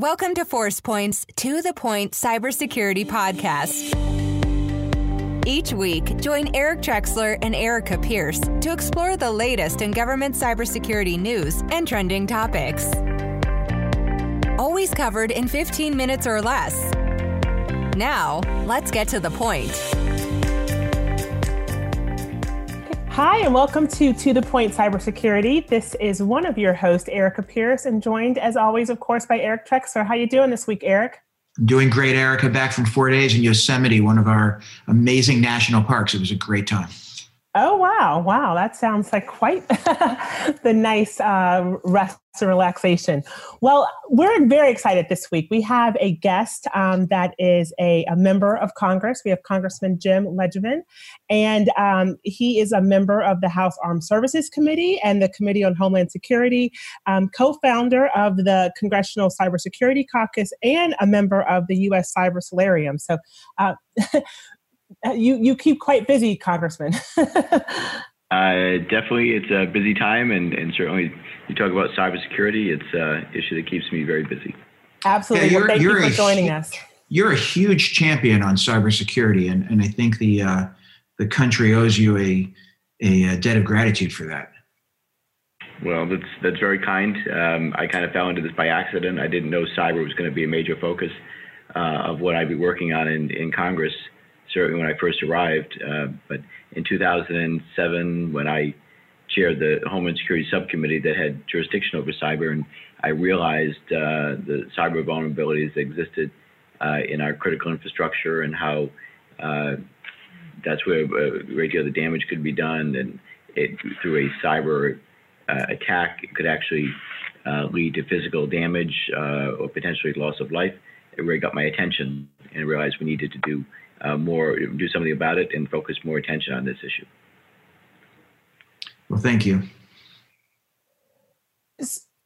Welcome to ForcePoint's To the Point Cybersecurity Podcast. Each week, join Eric Trexler and Erica Pierce to explore the latest in government cybersecurity news and trending topics. Always covered in 15 minutes or less. Now, let's get to the point. Hi, and welcome to To the Point Cybersecurity. This is one of your hosts, Erica Pierce, and joined, as always, of course, by Eric Trexler. How you doing this week, Eric? Doing great, Erica. Back from four days in Yosemite, one of our amazing national parks. It was a great time. Oh wow, wow! That sounds like quite the nice uh, rest and relaxation. Well, we're very excited this week. We have a guest um, that is a, a, member of Congress. We have Congressman Jim Langevin, and um, he is a member of the House Armed Services Committee and the Committee on Homeland Security, um, co-founder of the Congressional Cybersecurity Caucus, and a member of the U.S. Cyber Solarium. So. Uh, you you keep quite busy, Congressman. Uh, definitely, it's a busy time, and, and certainly you talk about cybersecurity. It's an issue that keeps me very busy. Absolutely. Yeah, well, thank you for joining a, us. You're a huge champion on cybersecurity, and, and I think the uh, the country owes you a, a debt of gratitude for that. Well, that's that's very kind. Um, I kind of fell into this by accident. I didn't know cyber was going to be a major focus uh, of what I'd be working on in, in Congress certainly when I first arrived. Uh, but in 2007, when I chaired the Homeland Security Subcommittee that had jurisdiction over cyber, and I realized uh, the cyber vulnerabilities that existed uh, in our critical infrastructure and how uh, that's where a great deal of the damage could be done, and it, through a cyber uh, attack, it could actually lead to physical damage or potentially loss of life. It really got my attention, and realized we needed to do uh, more, do something about it, and focus more attention on this issue. Well, thank you.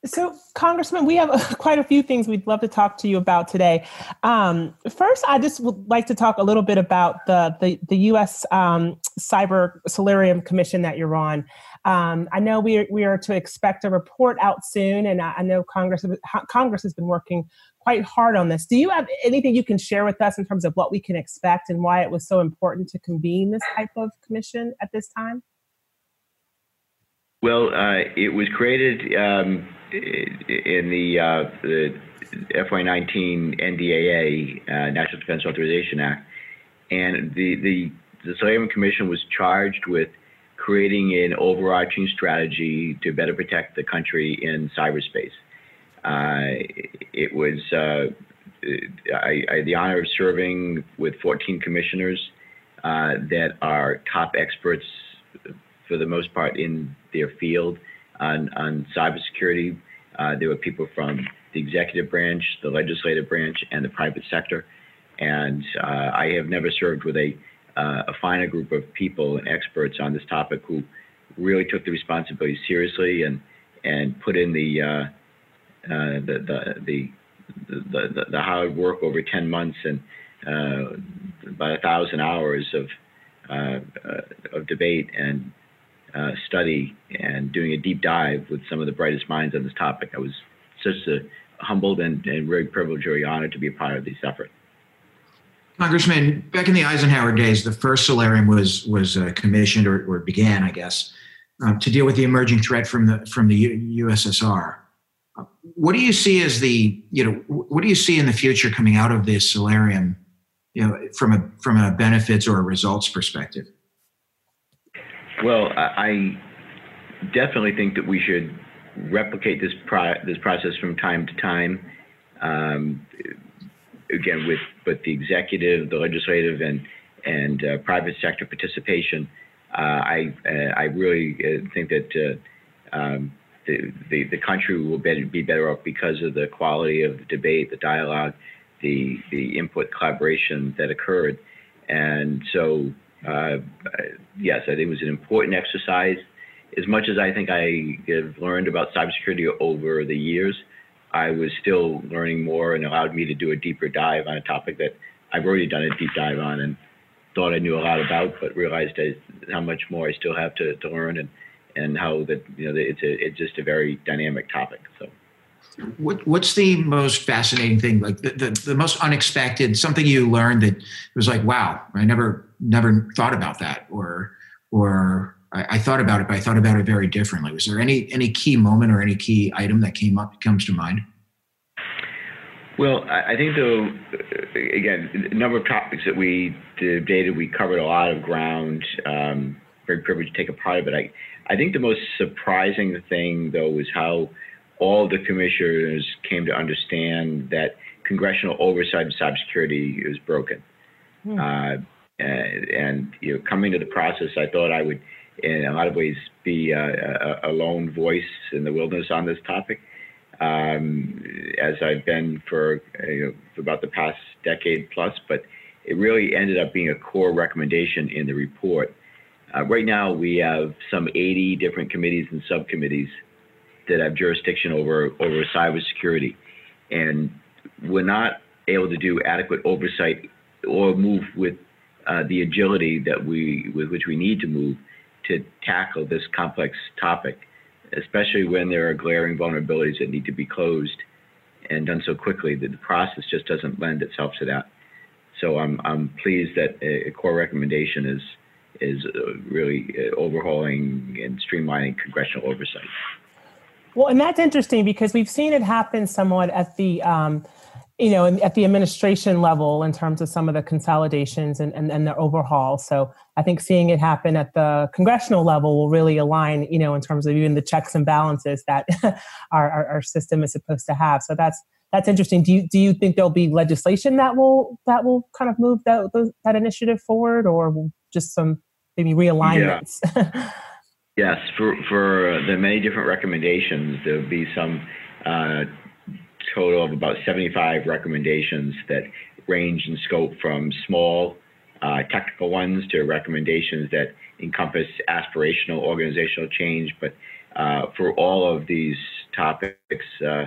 So, Congressman, we have quite a few things we'd love to talk to you about today. Um, first, I just would like to talk a little bit about the the, the U.S. Um, Cyber Solarium Commission that you're on. Um, I know we are, we are to expect a report out soon, and I, I know Congress Congress has been working quite hard on this. Do you have anything you can share with us in terms of what we can expect and why it was so important to convene this type of commission at this time? Well, uh, it was created um, in the, uh, the FY19 NDAA, uh, National Defense Authorization Act, and the the the Solarium Commission was charged with creating an overarching strategy to better protect the country in cyberspace. Uh, it was uh, I, I, had the honor of serving with 14 commissioners uh, that are top experts for the most part in their field on, on cybersecurity. Uh, there were people from the executive branch, the legislative branch, and the private sector. And uh, I have never served with a, uh, a finer group of people and experts on this topic who really took the responsibility seriously and, and put in the uh, the, the, the, the, the hard work over 10 months and uh, about a thousand hours of, uh, of debate and study and doing a deep dive with some of the brightest minds on this topic. I was such a humbled and, and very privileged, very honored to be a part of this effort. Congressman, back in the Eisenhower days, the first solarium was was uh, commissioned or, or, began, I guess, uh, to deal with the emerging threat from the from the U- USSR what do you see as the you know what do you see in the future coming out of this solarium you know from a from a benefits or a results perspective? Well i definitely think that we should replicate this pro- this process from time to time. Um, again with but the executive the legislative and and uh, private sector participation uh, i uh, i really uh, think that uh, um, the, the, the country will be, be better off because of the quality of the debate, the dialogue, the, the input collaboration that occurred. And so, yes, I think it was an important exercise. As much as I think I have learned about cybersecurity over the years, I was still learning more and allowed me to do a deeper dive on a topic that I've already done a deep dive on and thought I knew a lot about, but realized how much more I still have to, to learn and and how that you know it's a, it's just a very dynamic topic. So. What, what's the most fascinating thing, like the, the, the, most unexpected, something you learned that was like, wow, I never never thought about that, or or I, I, thought about it, but I thought about it very differently. Was there any any key moment or any key item that came up comes to mind? Well, I think though, again, a number of topics that we debated, we covered a lot of ground. Um, very privileged to take a part of it. I, I think the most surprising thing though was how all the commissioners came to understand that congressional oversight of cybersecurity is broken. Hmm. Uh, and, and, you know, coming to the process, I thought I would, in a lot of ways, be a, a, a lone voice in the wilderness on this topic. Um, as I've been for, you know, for about the past decade plus, but it really ended up being a core recommendation in the report. Uh, right now, we have some 80 different committees and subcommittees that have jurisdiction over over cybersecurity, and we're not able to do adequate oversight or move with uh, the agility that we with which we need to move to tackle this complex topic especially when there are glaring vulnerabilities that need to be closed and done so quickly that the process just doesn't lend itself to that. So I'm, I'm pleased that a core recommendation is, is uh, really uh, overhauling and streamlining congressional oversight. Well, and that's interesting because we've seen it happen somewhat at the um, you know, at the administration level in terms of some of the consolidations and, and, and the overhaul. So I think seeing it happen at the congressional level will really align, you know, in terms of even the checks and balances that our, our, our, system is supposed to have. So that's that's interesting. Do you do you think there'll be legislation that will that will kind of move that that initiative forward, or just some maybe realignments? Yeah. yes, for for the many different recommendations, there'll be some. Uh, total of about 75 recommendations that range in scope from small uh, technical ones to recommendations that encompass aspirational organizational change. But uh, for all of these topics, uh,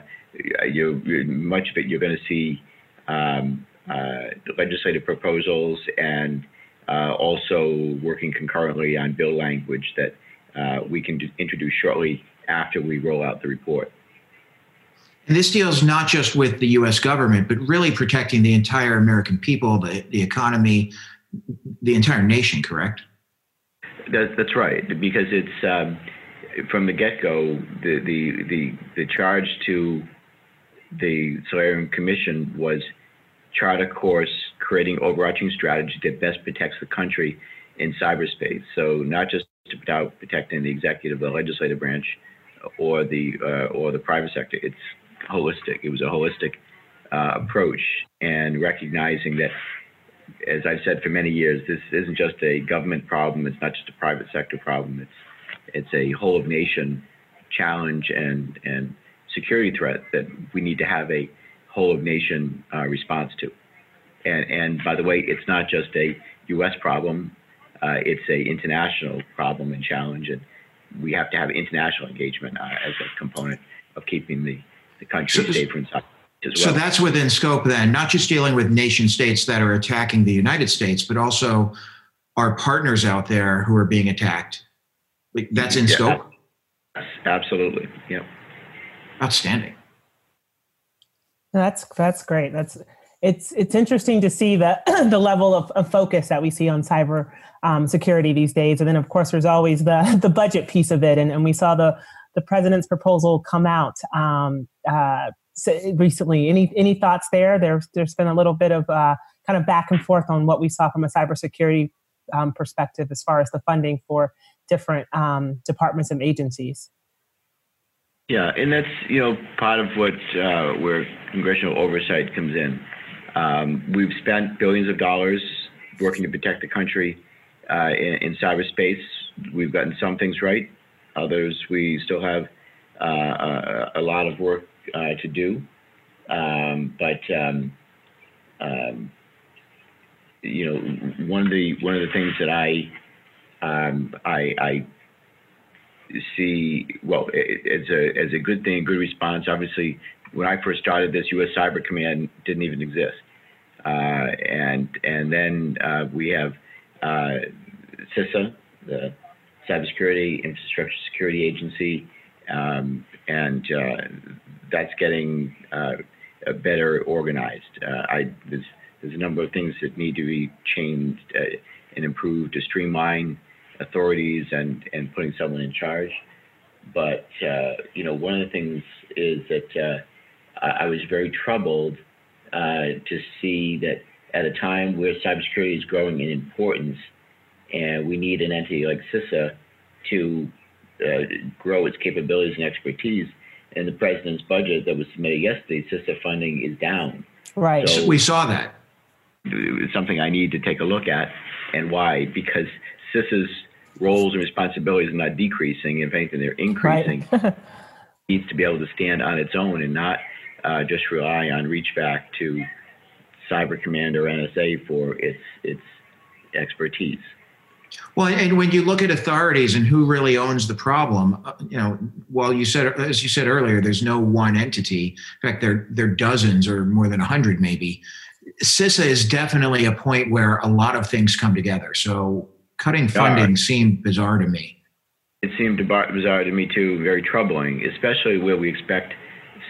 you, much of it you're going to see um, uh, legislative proposals and uh, also working concurrently on bill language that uh, we can introduce shortly after we roll out the report. And this deals not just with the US government, but really protecting the entire American people, the, the economy, the entire nation, correct? That, that's right, because it's um, from the get go, the, the, the, the charge to the Solarium Commission was chart a course creating overarching strategy that best protects the country in cyberspace. So, not just about protecting the executive, the legislative branch, or the uh, or the private sector. It's holistic. It was a holistic uh, approach and recognizing that, as I've said for many years, this isn't just a government problem. It's not just a private sector problem. It's it's a whole of nation challenge and and security threat that we need to have a whole of nation uh, response to. And and by the way, it's not just a U.S. problem. Uh, it's a international problem and challenge, and we have to have international engagement uh, as a component of keeping the the country so, safer and well. So that's within scope then, not just dealing with nation states that are attacking the United States, but also our partners out there who are being attacked. That's in yeah, scope? Absolutely. Yeah. Outstanding. That's that's great. That's it's it's interesting to see the the level of, of focus that we see on cyber um, security these days, and then of course there's always the the budget piece of it, and, and we saw the the president's proposal come out um, uh, recently. Any any thoughts there? There's there's been a little bit of uh, kind of back and forth on what we saw from a cybersecurity um, perspective as far as the funding for different um, departments and agencies. Yeah, and that's you know part of what uh, where congressional oversight comes in. Um, we've spent billions of dollars working to protect the country uh, in, in cyberspace. We've gotten some things right, Others, we still have uh, a, a, lot of work uh, to do. Um, but um, um, you know, one of the one of the things that I um, I, I, see well as a as a good thing, good response. Obviously, when I first started this, U.S. Cyber Command didn't even exist, uh, and and then uh, we have uh, CISA, the Cybersecurity Infrastructure Security Agency, um, and uh, that's getting uh, better organized. Uh, I, there's, there's a number of things that need to be changed uh, and improved to streamline authorities and, and putting someone in charge. But uh, you know, one of the things is that I, I was very troubled to see that at a time where cybersecurity is growing in importance, and we need an entity like CISA to uh, grow its capabilities and expertise. In the president's budget that was submitted yesterday, CISA funding is down. Right. So we saw that. It's something I need to take a look at, and why? Because CISA's roles and responsibilities are not decreasing. In fact, they're increasing. Right. needs to be able to stand on its own and not uh, just rely on reach back to Cyber Command or NSA for its its expertise. Well, and when you look at authorities and who really owns the problem, uh, you know, while you said, as you said earlier, there's no one entity. In fact, there there are dozens or more than a hundred, maybe. CISA is definitely a point where a lot of things come together. So cutting funding uh, seemed bizarre to me. It seemed bizarre to me too, very troubling, especially where we expect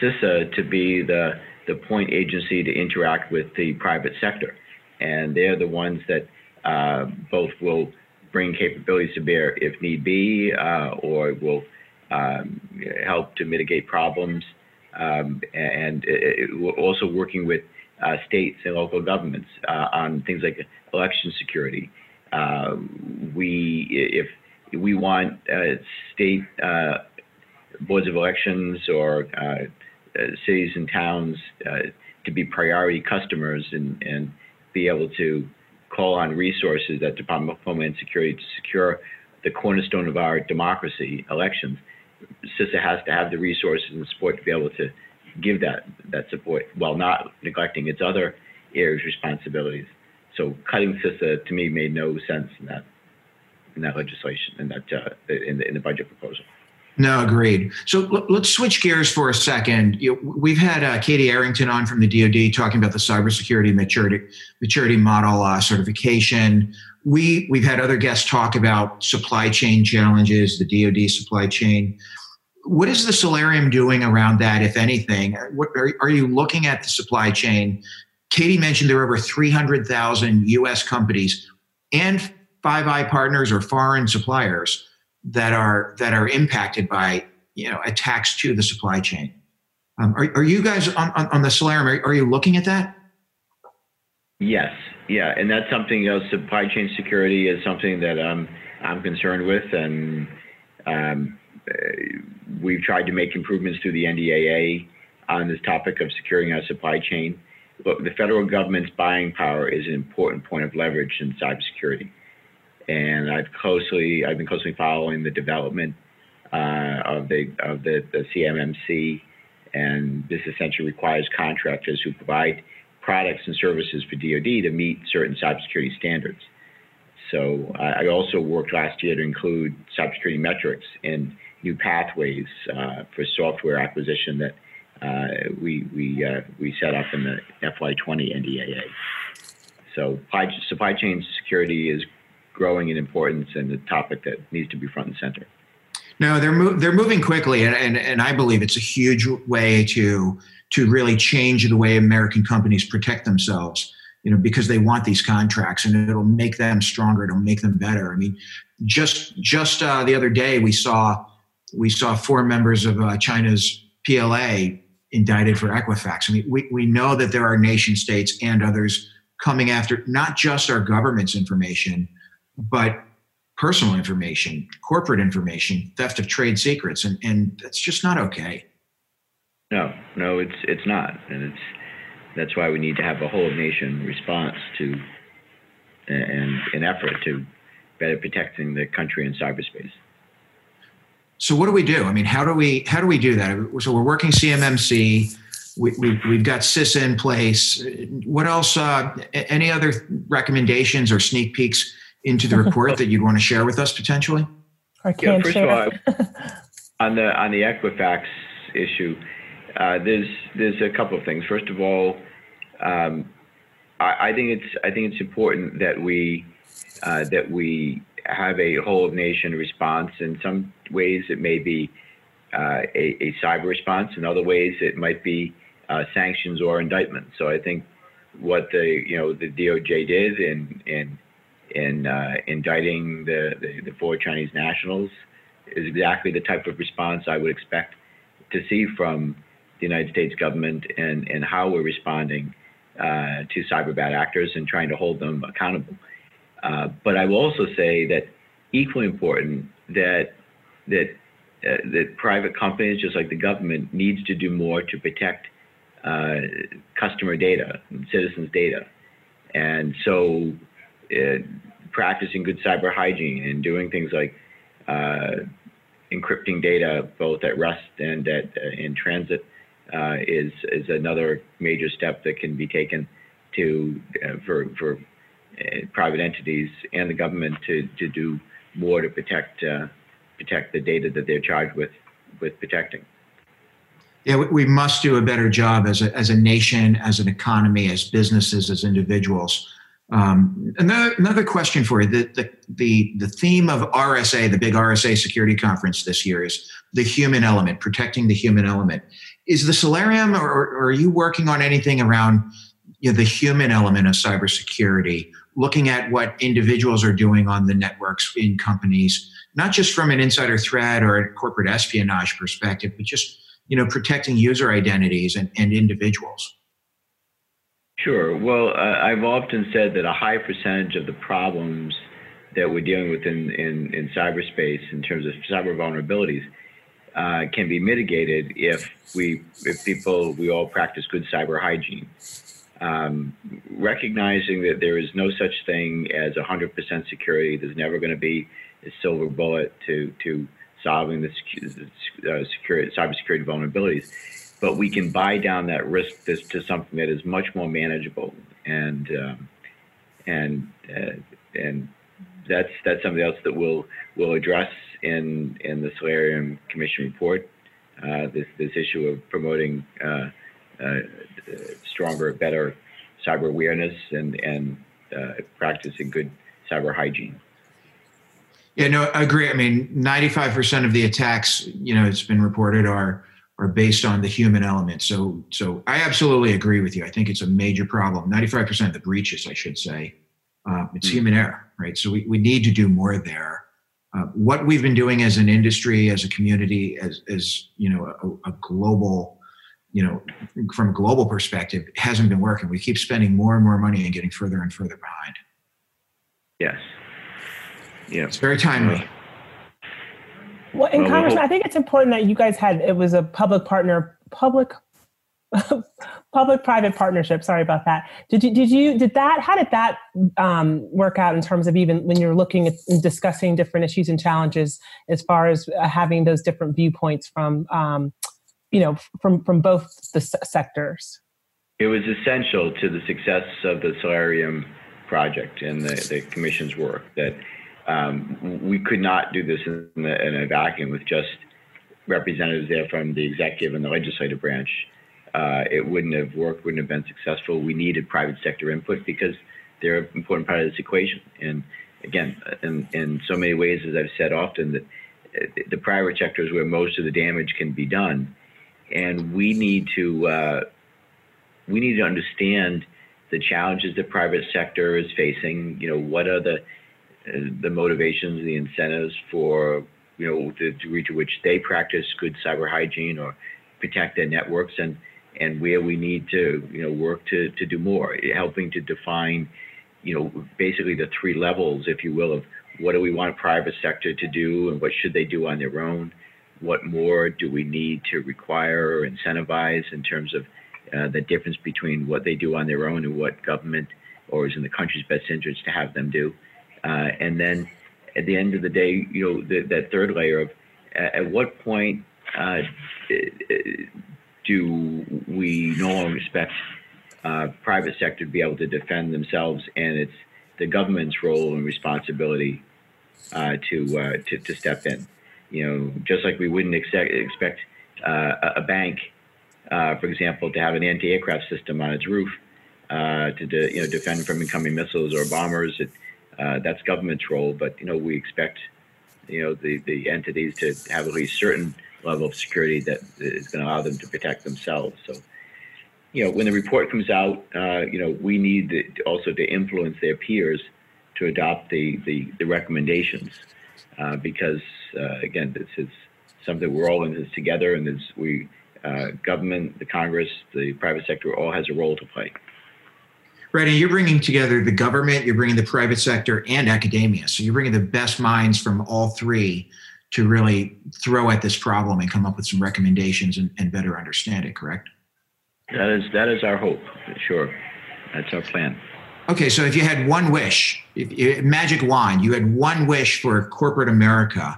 CISA to be the the point agency to interact with the private sector, and they're the ones that uh, both will bring capabilities to bear if need be, uh, or will um, help to mitigate problems, um, and it, it, also working with uh, states and local governments uh, on things like election security. Uh, we, if we want uh, state boards of elections or cities and towns to be priority customers and, and be able to call on resources at Department of Homeland Security to secure the cornerstone of our democracy, elections. CISA has to have the resources and support to be able to give that that support while not neglecting its other areas responsibilities. So cutting CISA to me made no sense in that in that legislation in that uh, in, the, in the budget proposal. No, agreed. So let's switch gears for a second. You know, we've had uh, Katie Arrington on from the DoD talking about the cybersecurity maturity maturity model uh, certification. We we've had other guests talk about supply chain challenges, the DoD supply chain. What is the Solarium doing around that, if anything? What, are, are you looking at the supply chain? Katie mentioned there are over 300,000 U.S. companies and Five Eye partners or foreign suppliers that are that are impacted by you know attacks to the supply chain. Um, are, are you guys on, on, on the Solarium? Are, are, you looking at that? Yes, yeah, and that's something. You know, supply chain security is something that um, I'm concerned with, and um, we've tried to make improvements through the NDAA on this topic of securing our supply chain. But the federal government's buying power is an important point of leverage in cybersecurity and I've closely I've been closely following the development uh, of the of the, the CMMC, and this essentially requires contractors who provide products and services for DoD to meet certain cybersecurity standards. So I also worked last year to include cybersecurity metrics and new pathways uh, for software acquisition that uh, we we uh, we set up in the FY20 NDAA. So supply chain security is growing in importance and a topic that needs to be front and center. No, they're mo- they're moving quickly, and, and and I believe it's a huge way to to really change the way American companies protect themselves. You know, because they want these contracts, and it'll make them stronger. It'll make them better. I mean, just just uh, the other day we saw we saw four members of uh, China's PLA indicted for Equifax. I mean, we we know that there are nation states and others coming after not just our government's information, but personal information, corporate information, theft of trade secrets, and, and that's just not okay. No, no, it's it's not, and it's that's why we need to have a whole nation response to and an effort to better protecting the country in cyberspace. So what do we do? I mean, how do we how do we do that? So we're working CMMC. We, we, we've got CISA in place. What else? Uh, any other recommendations or sneak peeks into the report that you'd want to share with us potentially? I can't yeah, share. All, on the on the Equifax issue, uh, there's there's a couple of things. First of all, um, I, I, think it's I think it's important that we uh, that we have a whole of nation response. In some ways, it may be uh, a, a, cyber response. In other ways, it might be uh, sanctions or indictment. So I think what the you know the DOJ did in in in uh, indicting the, the, the four Chinese nationals is exactly the type of response I would expect to see from the United States government and, and how we're responding uh, to cyber bad actors and trying to hold them accountable. Uh, but I will also say that equally important that that uh, that private companies, just like the government, needs to do more to protect uh, customer data, citizens' data, and so uh, practicing good cyber hygiene and doing things like uh, encrypting data both at rest and at in transit uh, is is another major step that can be taken to uh, for for uh, private entities and the government to to do more to protect uh, protect the data that they're charged with with protecting. Yeah, we must do a better job as a, as a nation, as an economy, as businesses, as individuals. Um, another, another question for you: the, the the the theme of RSA, the big RSA security conference this year, is the human element, protecting the human element is the Solarium, or, or, are you working on anything around you know, the human element of cybersecurity, looking at what individuals are doing on the networks in companies, not just from an insider threat or a corporate espionage perspective, but just you know protecting user identities and, and individuals. Sure. Well, uh, I've often said that a high percentage of the problems that we're dealing with in, in, in cyberspace in terms of cyber vulnerabilities uh, can be mitigated if we if people we all practice good cyber hygiene. Um, recognizing that there is no such thing as 100% security, there's never going to be a silver bullet to to solving the uh, security, cybersecurity vulnerabilities, but we can buy down that risk to, to something that is much more manageable, and um, and uh, and that's that's something else that we'll we'll address in in the Solarium Commission report. Uh, this this issue of promoting uh, uh, stronger, better cyber awareness and and uh, practicing good cyber hygiene. Yeah, no, I agree. I mean, ninety-five percent of the attacks, you know, it's been reported are are based on the human element. So, so I absolutely agree with you. I think it's a major problem. Ninety-five percent of the breaches, I should say, uh, it's mm-hmm. human error, right? So we, we need to do more there. Uh, what we've been doing as an industry, as a community, as, as you know, a, a, global, you know, from a global perspective, hasn't been working. We keep spending more and more money and getting further and further behind. Yes. Yeah. It's very timely. Well, in well, Congressman, I think it's important that you guys had it was a public partner, public public-private partnership. Sorry about that. Did you did you did that? How did that um, work out in terms of even when you're looking at and discussing different issues and challenges as far as uh, having those different viewpoints from um, you know from from both the s- sectors? It was essential to the success of the Solarium project and the, the commission's work that um, we could not do this in, the, in a vacuum with just representatives there from the executive and the legislative branch uh, it wouldn't have worked, wouldn't have been successful. We needed private sector input because they're an important part of this equation. And again, in, in so many ways, as I've said often, that uh, the private sector is where most of the damage can be done, and we need to uh, we need to understand the challenges the private sector is facing. You know, what are the the motivations, the incentives for you know the degree to which they practice good cyber hygiene or protect their networks, and and where we need to you know work to to do more, helping to define you know basically the three levels, if you will, of what do we want private sector to do and what should they do on their own. What more do we need to require or incentivize in terms of uh, the difference between what they do on their own and what government or is in the country's best interest to have them do? Uh, and then at the end of the day, you know, the, that third layer of at what point uh, do we no longer expect uh, private sector to be able to defend themselves, and it's the government's role and responsibility uh, to, uh, to, to step in. You know, just like we wouldn't expect expect a bank, for example, to have an anti-aircraft system on its roof to de- you know defend from incoming missiles or bombers. It, that's government's role, but you know we expect you know, the, the entities to have at least certain level of security that is going to allow them to protect themselves. So, you know, when the report comes out, uh, you know, we need to also to influence their peers to adopt the, the, the recommendations uh, because, uh, again, this is something we're all in this together and this, we, uh, government, the Congress, the private sector all has a role to play. Right, and you're bringing together the government, you're bringing the private sector, and academia. So you're bringing the best minds from all three to really throw at this problem and come up with some recommendations and, and better understand it. Correct? That is that is our hope. Sure, that's our plan. Okay, so if you had one wish, if, if, magic wand, you had one wish for corporate America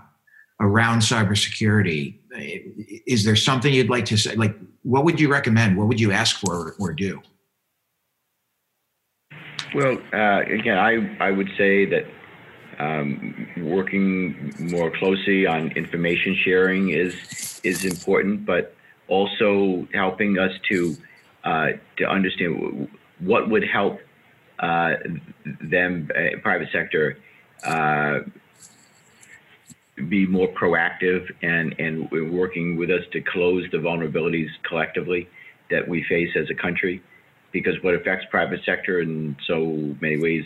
around cybersecurity, eh, is there something you'd like to say? Like, what would you recommend? What would you ask for or do? Well, uh, again, I, I would say that um, working more closely on information sharing is is important, but also helping us to uh, to understand what would help uh, them, uh, private sector, uh, be more proactive and and working with us to close the vulnerabilities collectively that we face as a country because what affects private sector in so many ways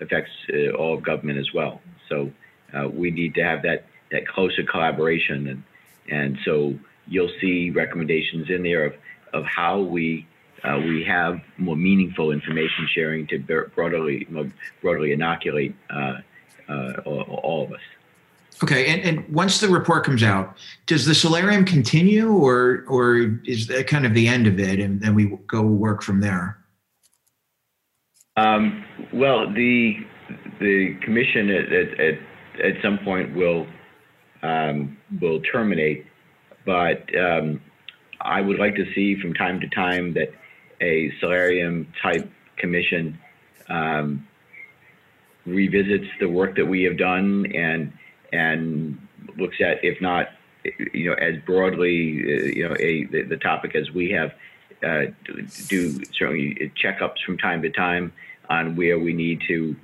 affects uh, all of government as well. So uh, we need to have that that closer collaboration, and and so you'll see recommendations in there of of how we uh, we have more meaningful information sharing to broadly broadly inoculate uh, uh, all, all of us. Okay, and, and once the report comes out, does the solarium continue, or or is that kind of the end of it, and then we go work from there? Um, well, the the commission at, at, at, some point will um, will terminate, but um, I would like to see from time to time that a solarium type commission um, revisits the work that we have done and and looks at, if not, you know, as broadly, uh, you know, a the, the, topic as we have, uh, do certainly checkups from time to time on where we need to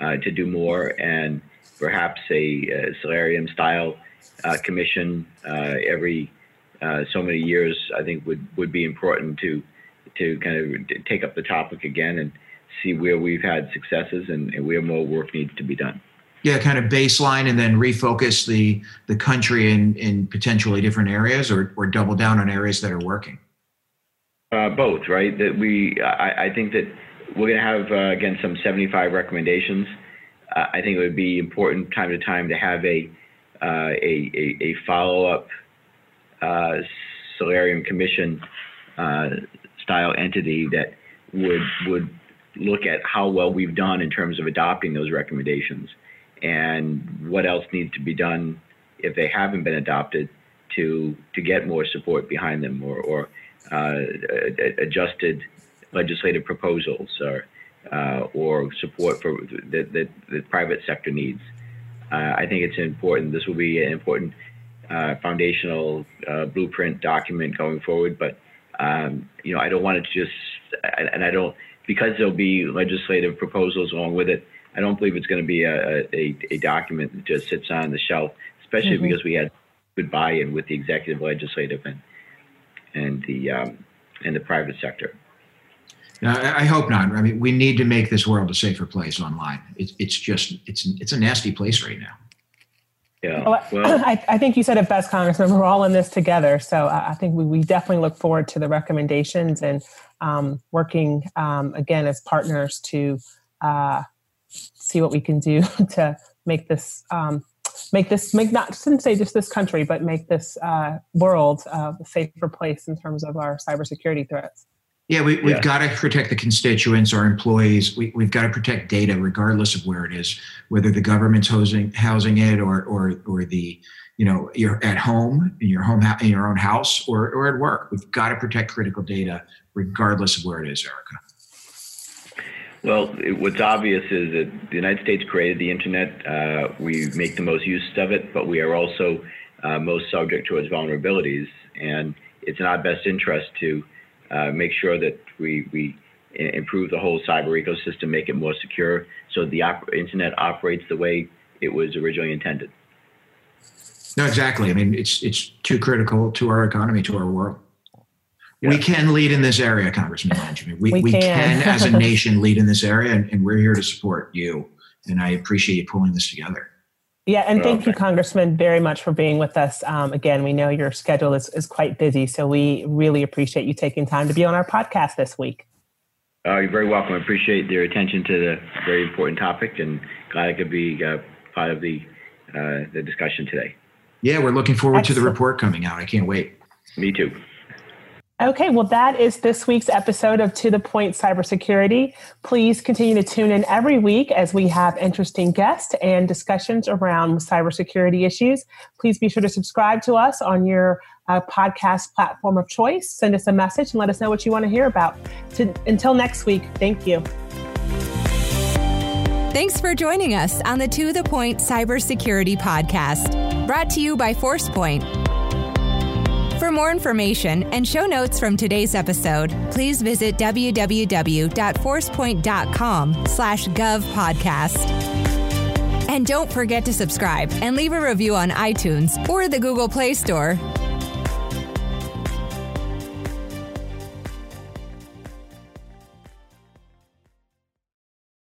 uh, to do more, and perhaps a, solarium style uh, commission uh, every uh, so many years. I think would would be important to to kind of take up the topic again and see where we've had successes and, and where more work needs to be done yeah kind of baseline and then refocus the the country in in potentially different areas or or double down on areas that are working? Uh, both right? That we I, I think that we're going to have uh, again some 75 recommendations. Uh, i think it would be important time to time to have a uh, a, a, a follow-up uh, solarium commission uh, style entity that would would look at how well we've done in terms of adopting those recommendations and what else needs to be done if they haven't been adopted to to get more support behind them or, or uh, adjusted legislative proposals or uh, or support for that the, the, private sector needs. Uh, I think it's important. This will be an important uh, foundational uh, blueprint document going forward. But um, you know, I don't want it to just and I don't because there'll be legislative proposals along with it. I don't believe it's going to be a, a, a document that just sits on the shelf, especially mm-hmm. because we had good buy-in with the executive, legislative, and and the um, and the private sector. I hope not. I mean, we need to make this world a safer place online. It's it's just it's it's a nasty place right now. Yeah. Well, I, I, think you said it best, Congressman. We're all in this together, so I think we, we definitely look forward to the recommendations and um, working um, again as partners to uh, see what we can do to make this um, make this make not shouldn't say just this country, but make this uh, world uh, a safer place in terms of our cybersecurity threats. Yeah, we, we've yeah. got to protect the constituents, our employees. We, we've got to protect data, regardless of where it is, whether the government's housing housing it or or or the you know you're at home in your home in your own house or or at work. We've got to protect critical data, regardless of where it is, Erica. Well, it, what's obvious is that the United States created the internet. Uh, we make the most use of it, but we are also uh, most subject to its vulnerabilities, and it's in our best interest to uh, make sure that we we improve the whole cyber ecosystem, make it more secure, so the op- internet operates the way it was originally intended. No, exactly. I mean, it's it's too critical to our economy, to our world. Yeah. We can lead in this area, Congressman Langevin. We, we, we can. can. as a nation, lead in this area, and, and, we're here to support you. And I appreciate you pulling this together. Yeah, and thank okay. you, Congressman, very much for being with us. Um, again, we know your schedule is, is quite busy, so we really appreciate you taking time to be on our podcast this week. Uh, you're very welcome. I appreciate your attention to the very important topic, and glad I could be uh, part of the uh, the discussion today. Yeah, we're looking forward Excellent. to the report coming out. I can't wait. Me too. Okay, well, that is this week's episode of To the Point Cybersecurity. Please continue to tune in every week as we have interesting guests and discussions around cybersecurity issues. Please be sure to subscribe to us on your uh, podcast platform of choice. Send us a message and let us know what you want to hear about. To, until next week, thank you. Thanks for joining us on the To the Point Cybersecurity Podcast, brought to you by ForcePoint. For more information and show notes from today's episode, please visit www.forcepoint.com slash govpodcast. And don't forget to subscribe and leave a review on iTunes or the Google Play Store.